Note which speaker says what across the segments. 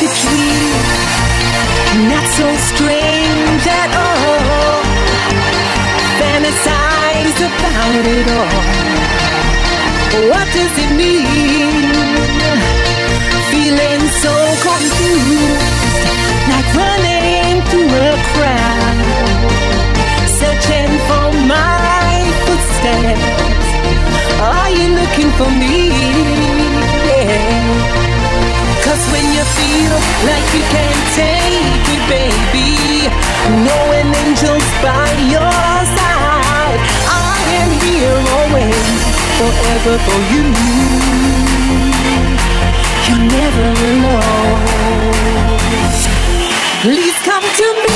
Speaker 1: to treat not so strange at all. Fantasize about it all. What does it mean? Feeling so confused, like running through a crowd, searching for my footsteps. Are you looking for me? you feel like you can't take it, baby. Know an angel's by your side. I am here always, forever for you. You're never alone. Please come to me.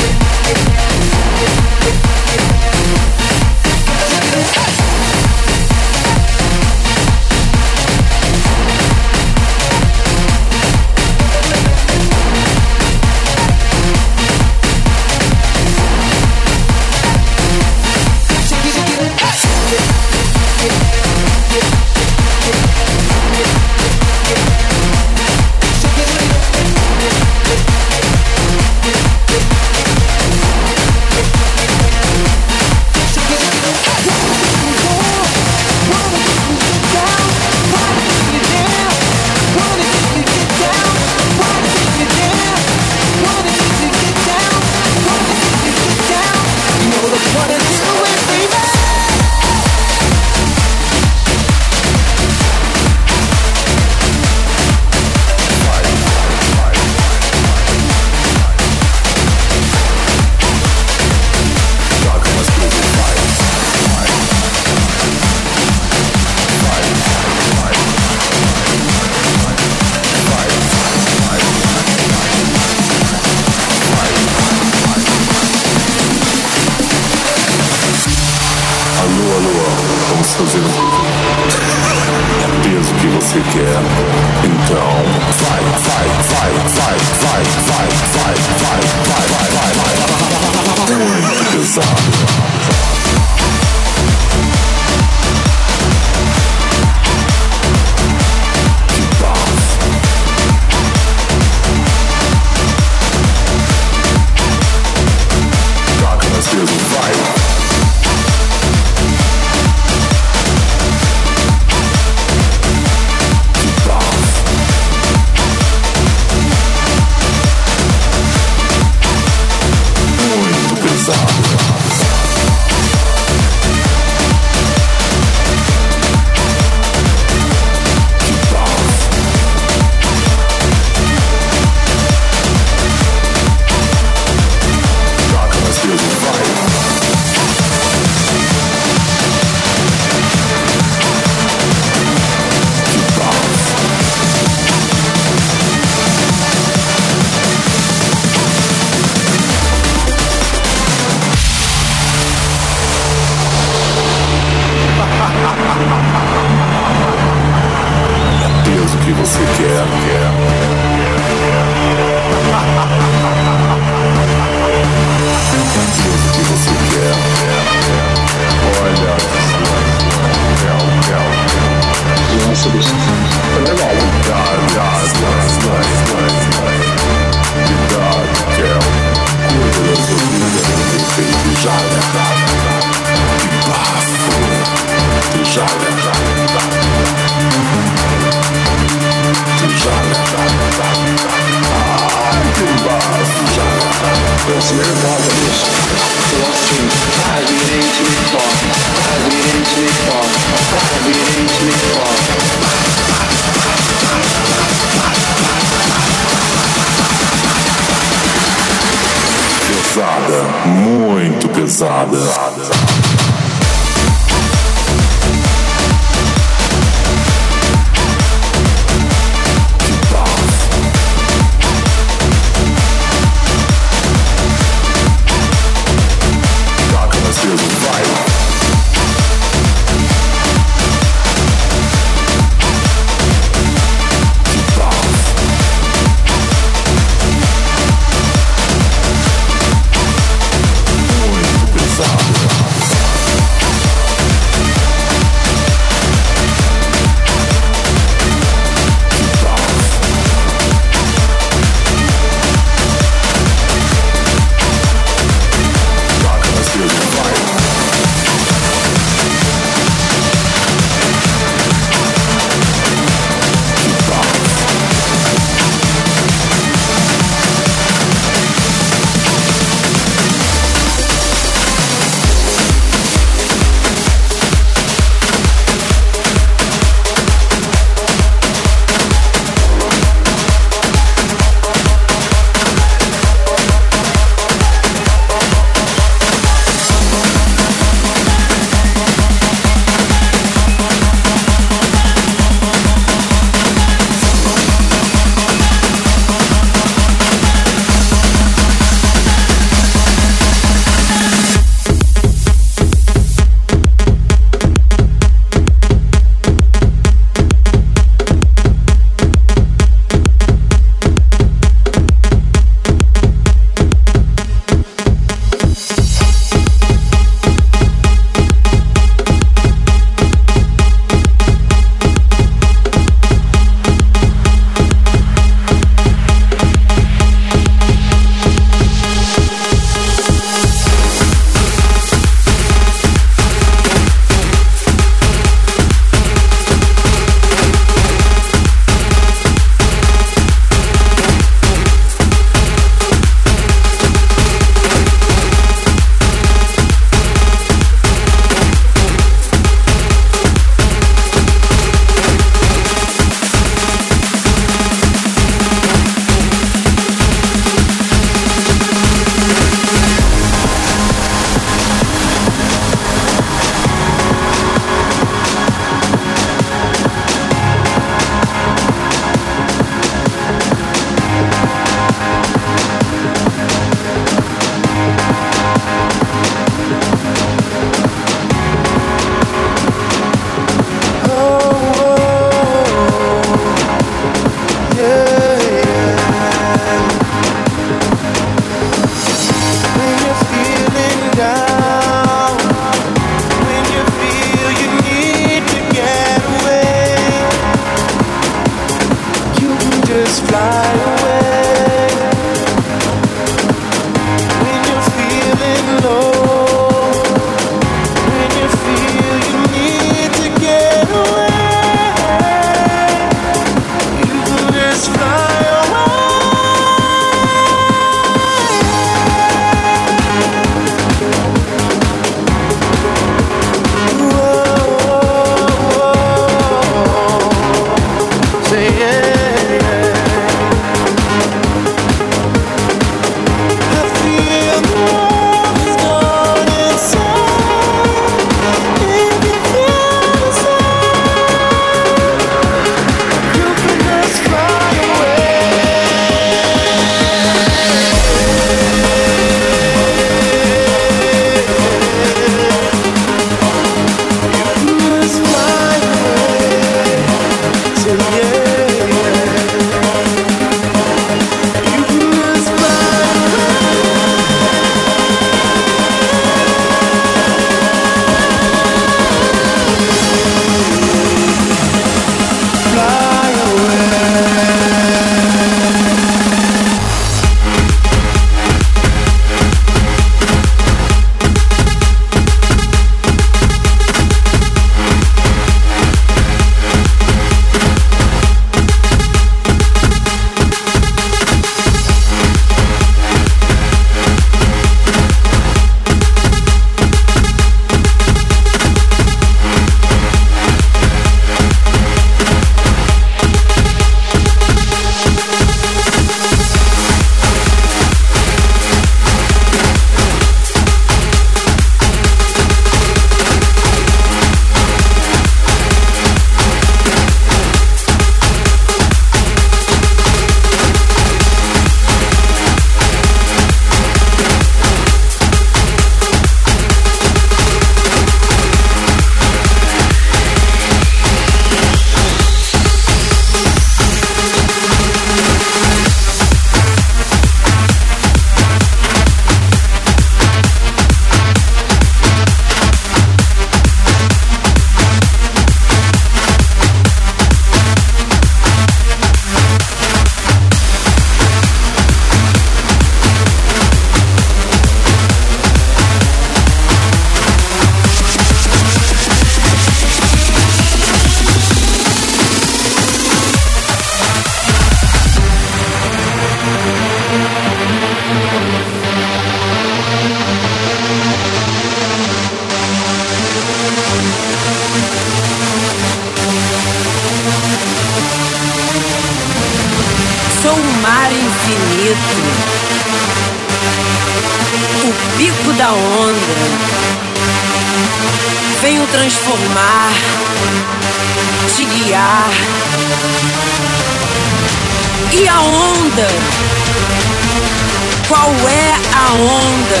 Speaker 2: Qual é a onda?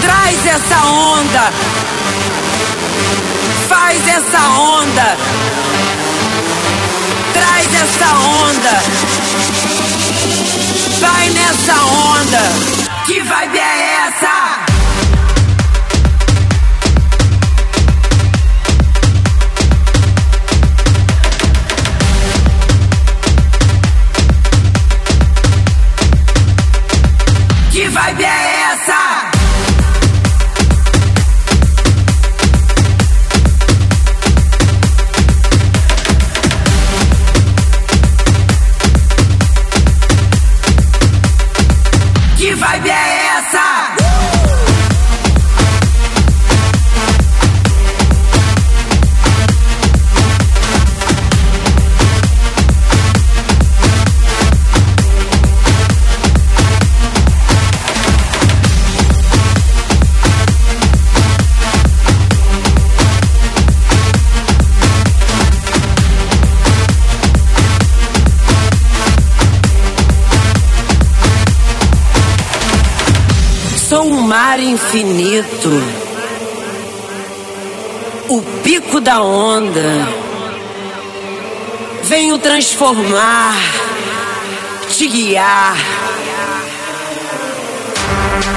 Speaker 2: Traz essa onda. Faz essa onda. Traz essa onda. Vai nessa onda. Que vibe é essa? infinito, o pico da onda, venho transformar, te guiar.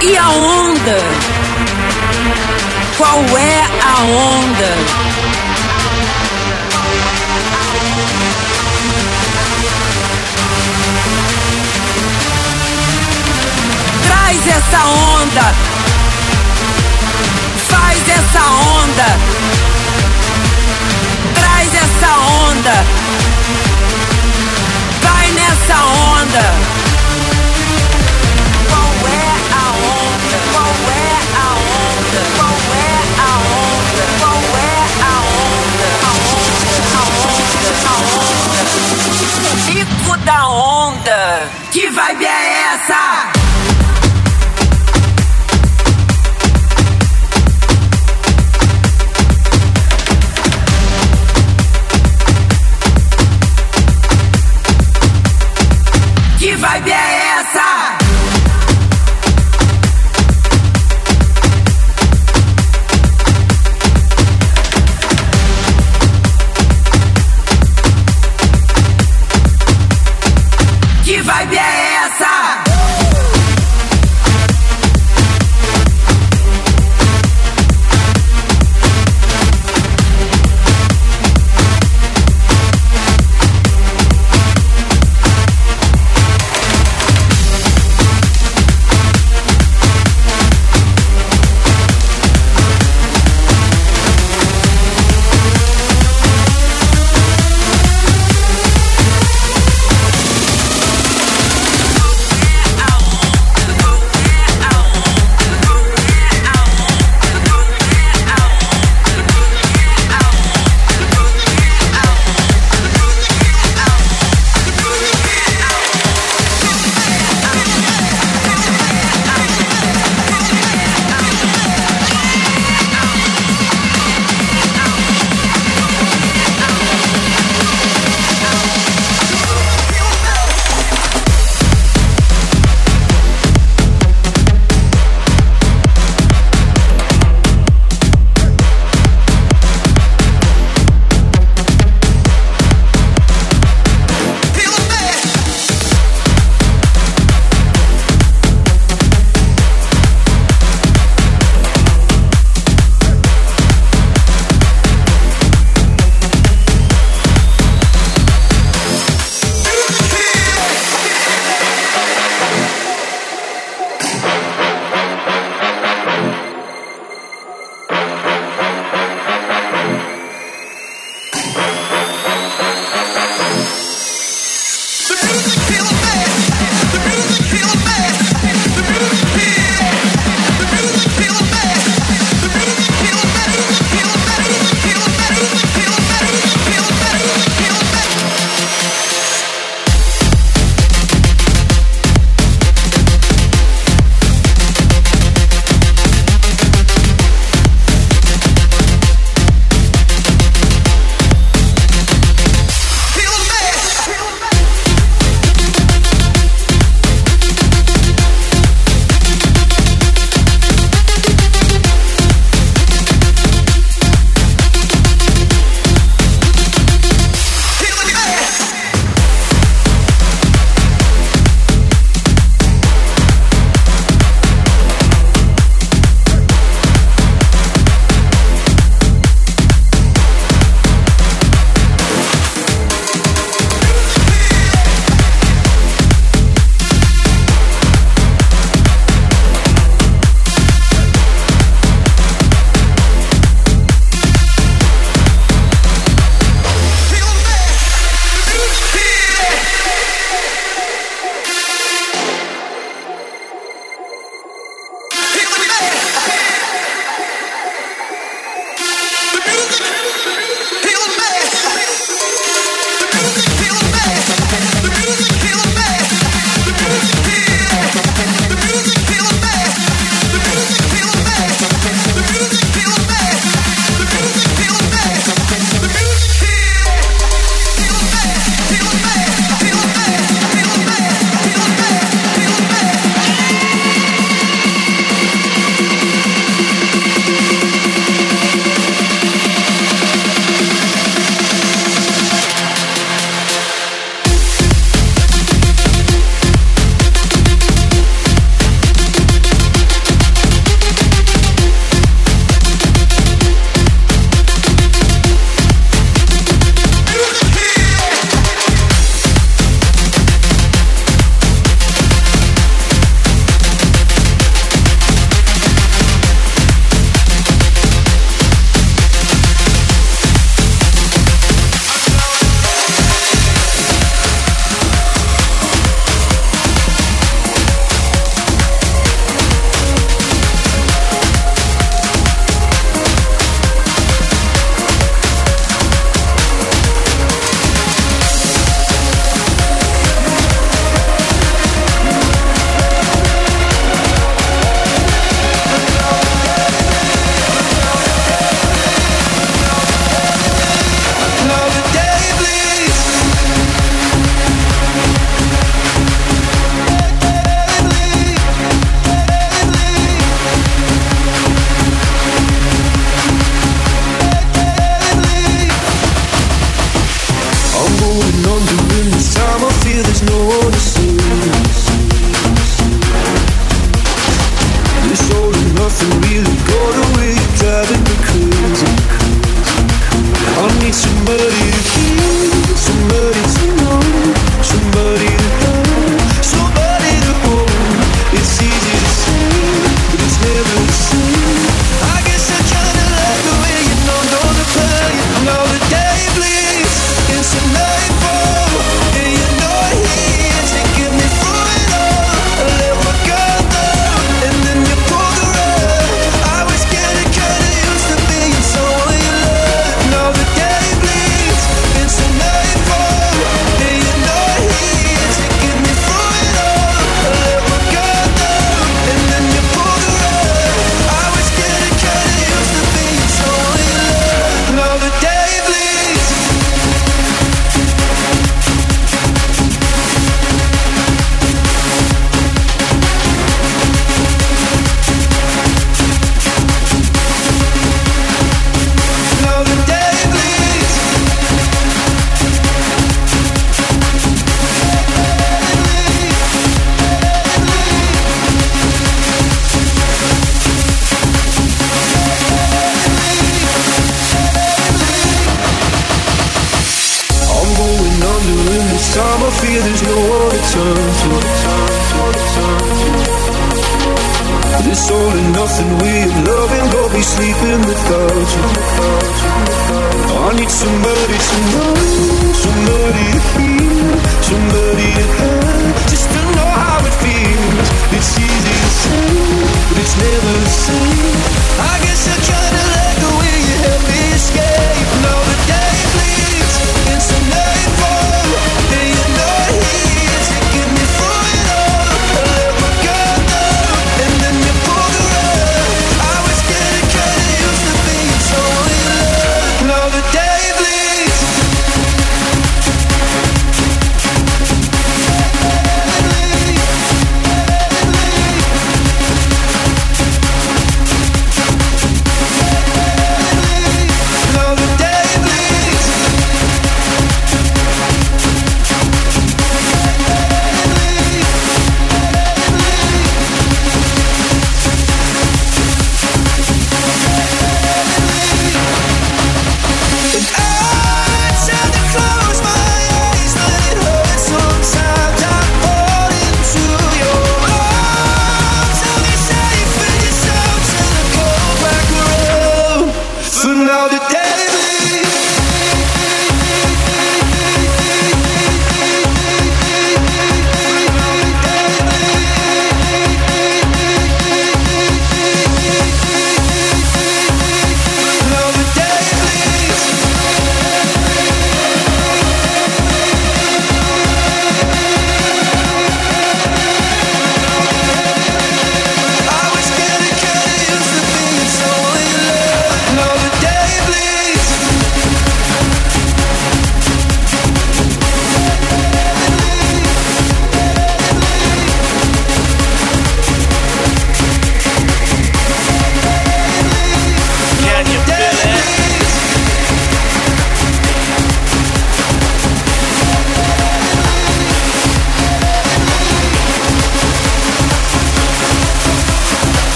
Speaker 2: E a onda? Qual é a onda? Traz essa onda onda. Traz essa onda. Vai nessa onda. Qual é a onda? Qual é a onda? Qual é a onda? Qual é a onda? A onda, a onda, a onda. O bico da onda. Que vibe é essa?